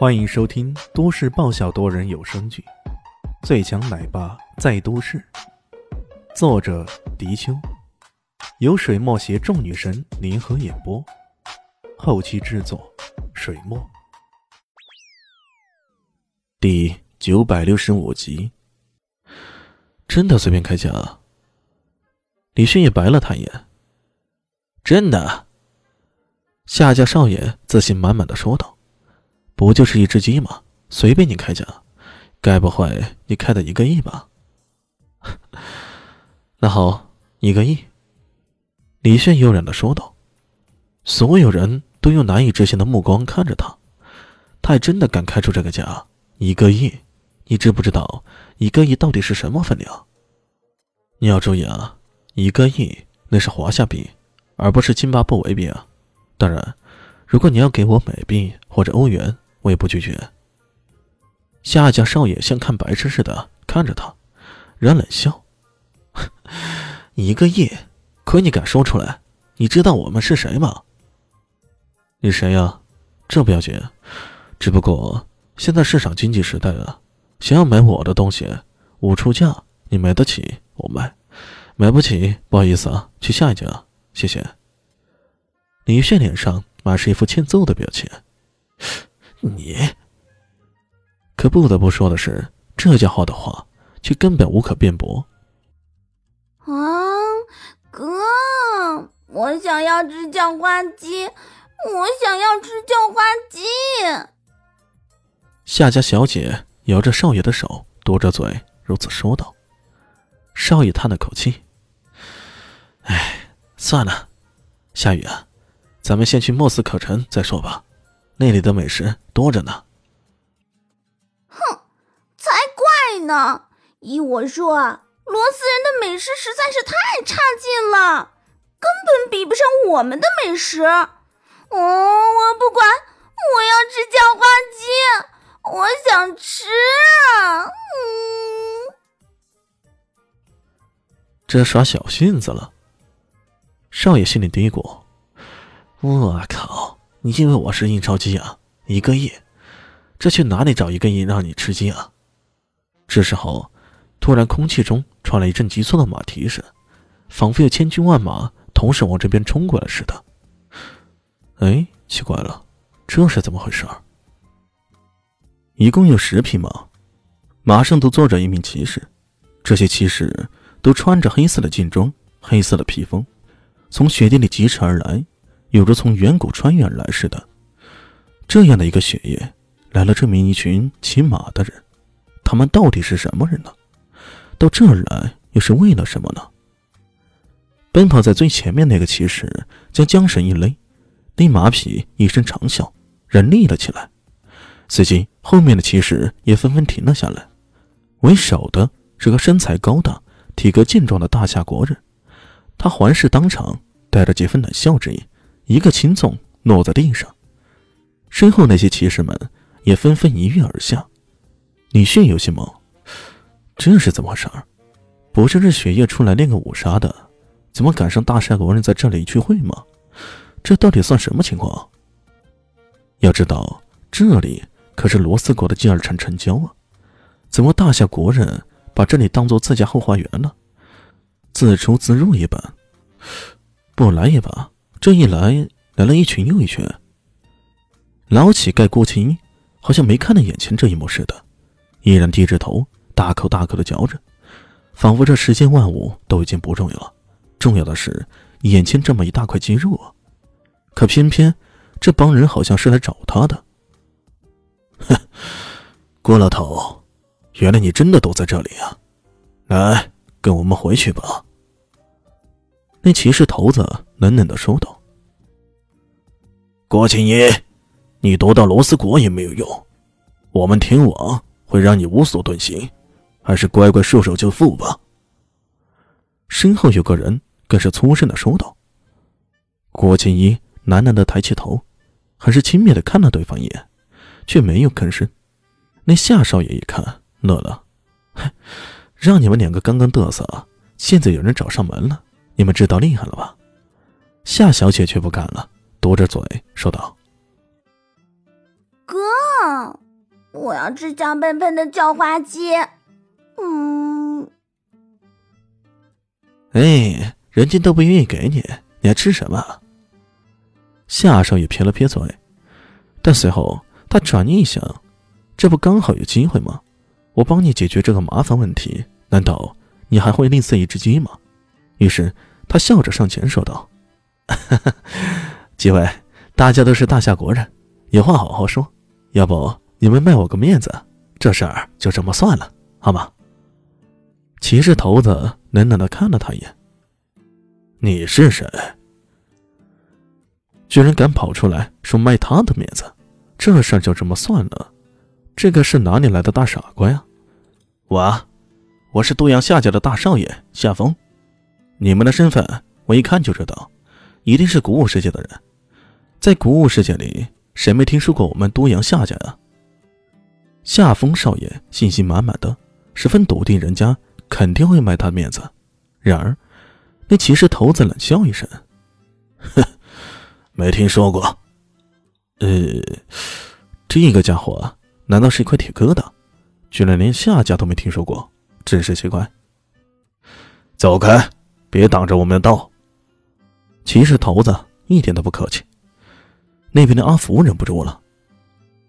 欢迎收听都市爆笑多人有声剧《最强奶爸在都市》，作者：迪秋，由水墨携众女神联合演播，后期制作：水墨。第九百六十五集，真的随便开价？李迅也白了他一眼。真的。夏家少爷自信满满的说道：“不就是一只鸡吗？随便你开价，该不会你开的一个亿吧？” 那好，一个亿。李炫悠然的说道。所有人都用难以置信的目光看着他，他还真的敢开出这个价？一个亿？你知不知道一个亿到底是什么分量？你要注意啊，一个亿那是华夏币，而不是津巴布韦币啊。当然，如果你要给我美币或者欧元，我也不拒绝。夏家少爷像看白痴似的看着他，然冷笑：“一个亿，亏你敢说出来！你知道我们是谁吗？你谁呀？这不要紧，只不过现在市场经济时代啊，想要买我的东西，我出价，你买得起我卖，买不起不好意思啊，去下一家，谢谢。”李炫脸上满是一副欠揍的表情。你，可不得不说的是，这家伙的话却根本无可辩驳。啊，哥，我想要吃叫花鸡，我想要吃叫花鸡。夏家小姐摇着少爷的手，嘟着嘴如此说道。少爷叹了口气：“哎，算了，夏雨啊。”咱们先去莫斯科城再说吧，那里的美食多着呢。哼，才怪呢！依我说，罗斯人的美食实在是太差劲了，根本比不上我们的美食。哦，我不管，我要吃叫花鸡，我想吃。嗯，这耍小性子了。少爷心里嘀咕。我靠！你以为我是印钞机啊？一个亿，这去哪里找一个亿让你吃鸡啊？这时候，突然空气中传来一阵急促的马蹄声，仿佛有千军万马同时往这边冲过来似的。哎，奇怪了，这是怎么回事？一共有十匹马，马上都坐着一名骑士，这些骑士都穿着黑色的劲装、黑色的披风，从雪地里疾驰而来。有着从远古穿越而来似的，这样的一个雪夜，来了这么一群骑马的人，他们到底是什么人呢？到这儿来又是为了什么呢？奔跑在最前面那个骑士将缰绳一勒，那马匹一声长啸，人立了起来。随即，后面的骑士也纷纷停了下来。为首的是个身材高大、体格健壮的大夏国人，他环视当场，带着几分冷笑之意。一个轻纵落在地上，身后那些骑士们也纷纷一跃而下。李迅有些懵，这是怎么回事？不就是这雪夜出来练个武杀的，怎么赶上大夏国人在这里聚会吗？这到底算什么情况？要知道，这里可是罗斯国的第二城城郊啊，怎么大夏国人把这里当做自家后花园了？自出自入一般，不来也罢。这一来，来了一群又一群。老乞丐郭青衣好像没看到眼前这一幕似的，依然低着头，大口大口的嚼着，仿佛这世间万物都已经不重要了，重要的是眼前这么一大块鸡肉啊！可偏偏这帮人好像是来找他的。哼，郭老头，原来你真的都在这里啊！来，跟我们回去吧。那骑士头子冷冷的说道：“郭青衣，你躲到罗斯国也没有用，我们天王会让你无所遁形，还是乖乖束手就缚吧。”身后有个人更是粗声的说道。郭青衣喃喃的抬起头，很是轻蔑的看了对方一眼，却没有吭声。那夏少爷一看，乐了：“让你们两个刚刚嘚瑟，现在有人找上门了。”你们知道厉害了吧？夏小姐却不干了，嘟着嘴说道：“哥，我要吃香喷喷的叫花鸡。嗯，哎，人家都不愿意给你，你还吃什么？夏少爷撇了撇嘴，但随后他转念一想，这不刚好有机会吗？我帮你解决这个麻烦问题，难道你还会吝啬一只鸡吗？于是他笑着上前说道：“几位，大家都是大夏国人，有话好好说，要不你们卖我个面子，这事儿就这么算了，好吗？”骑士头子冷冷的看了他一眼：“你是谁？居然敢跑出来说卖他的面子？这事儿就这么算了？这个是哪里来的大傻瓜呀？”“我，我是都阳夏家的大少爷夏风。”你们的身份我一看就知道，一定是古武世界的人。在古物世界里，谁没听说过我们都阳夏家啊？夏风少爷信心满满的，十分笃定人家肯定会卖他面子。然而，那骑士头子冷笑一声：“哼，没听说过。呃，这个家伙难道是一块铁疙瘩？居然连夏家都没听说过，真是奇怪。”走开！别挡着我们的道！骑士头子一点都不客气。那边的阿福忍不住了：“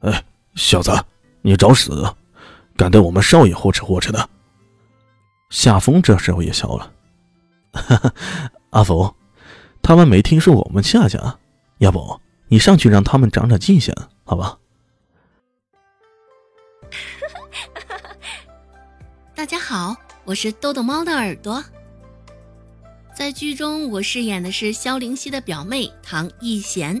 哎，小子，你找死！敢对我们少爷呼哧呼哧的！”夏风这时候也笑了：“哈哈，阿福，他们没听说我们夏家，要不你上去让他们长长记性，好吧？”大家好，我是豆豆猫的耳朵。在剧中，我饰演的是萧灵溪的表妹唐艺贤。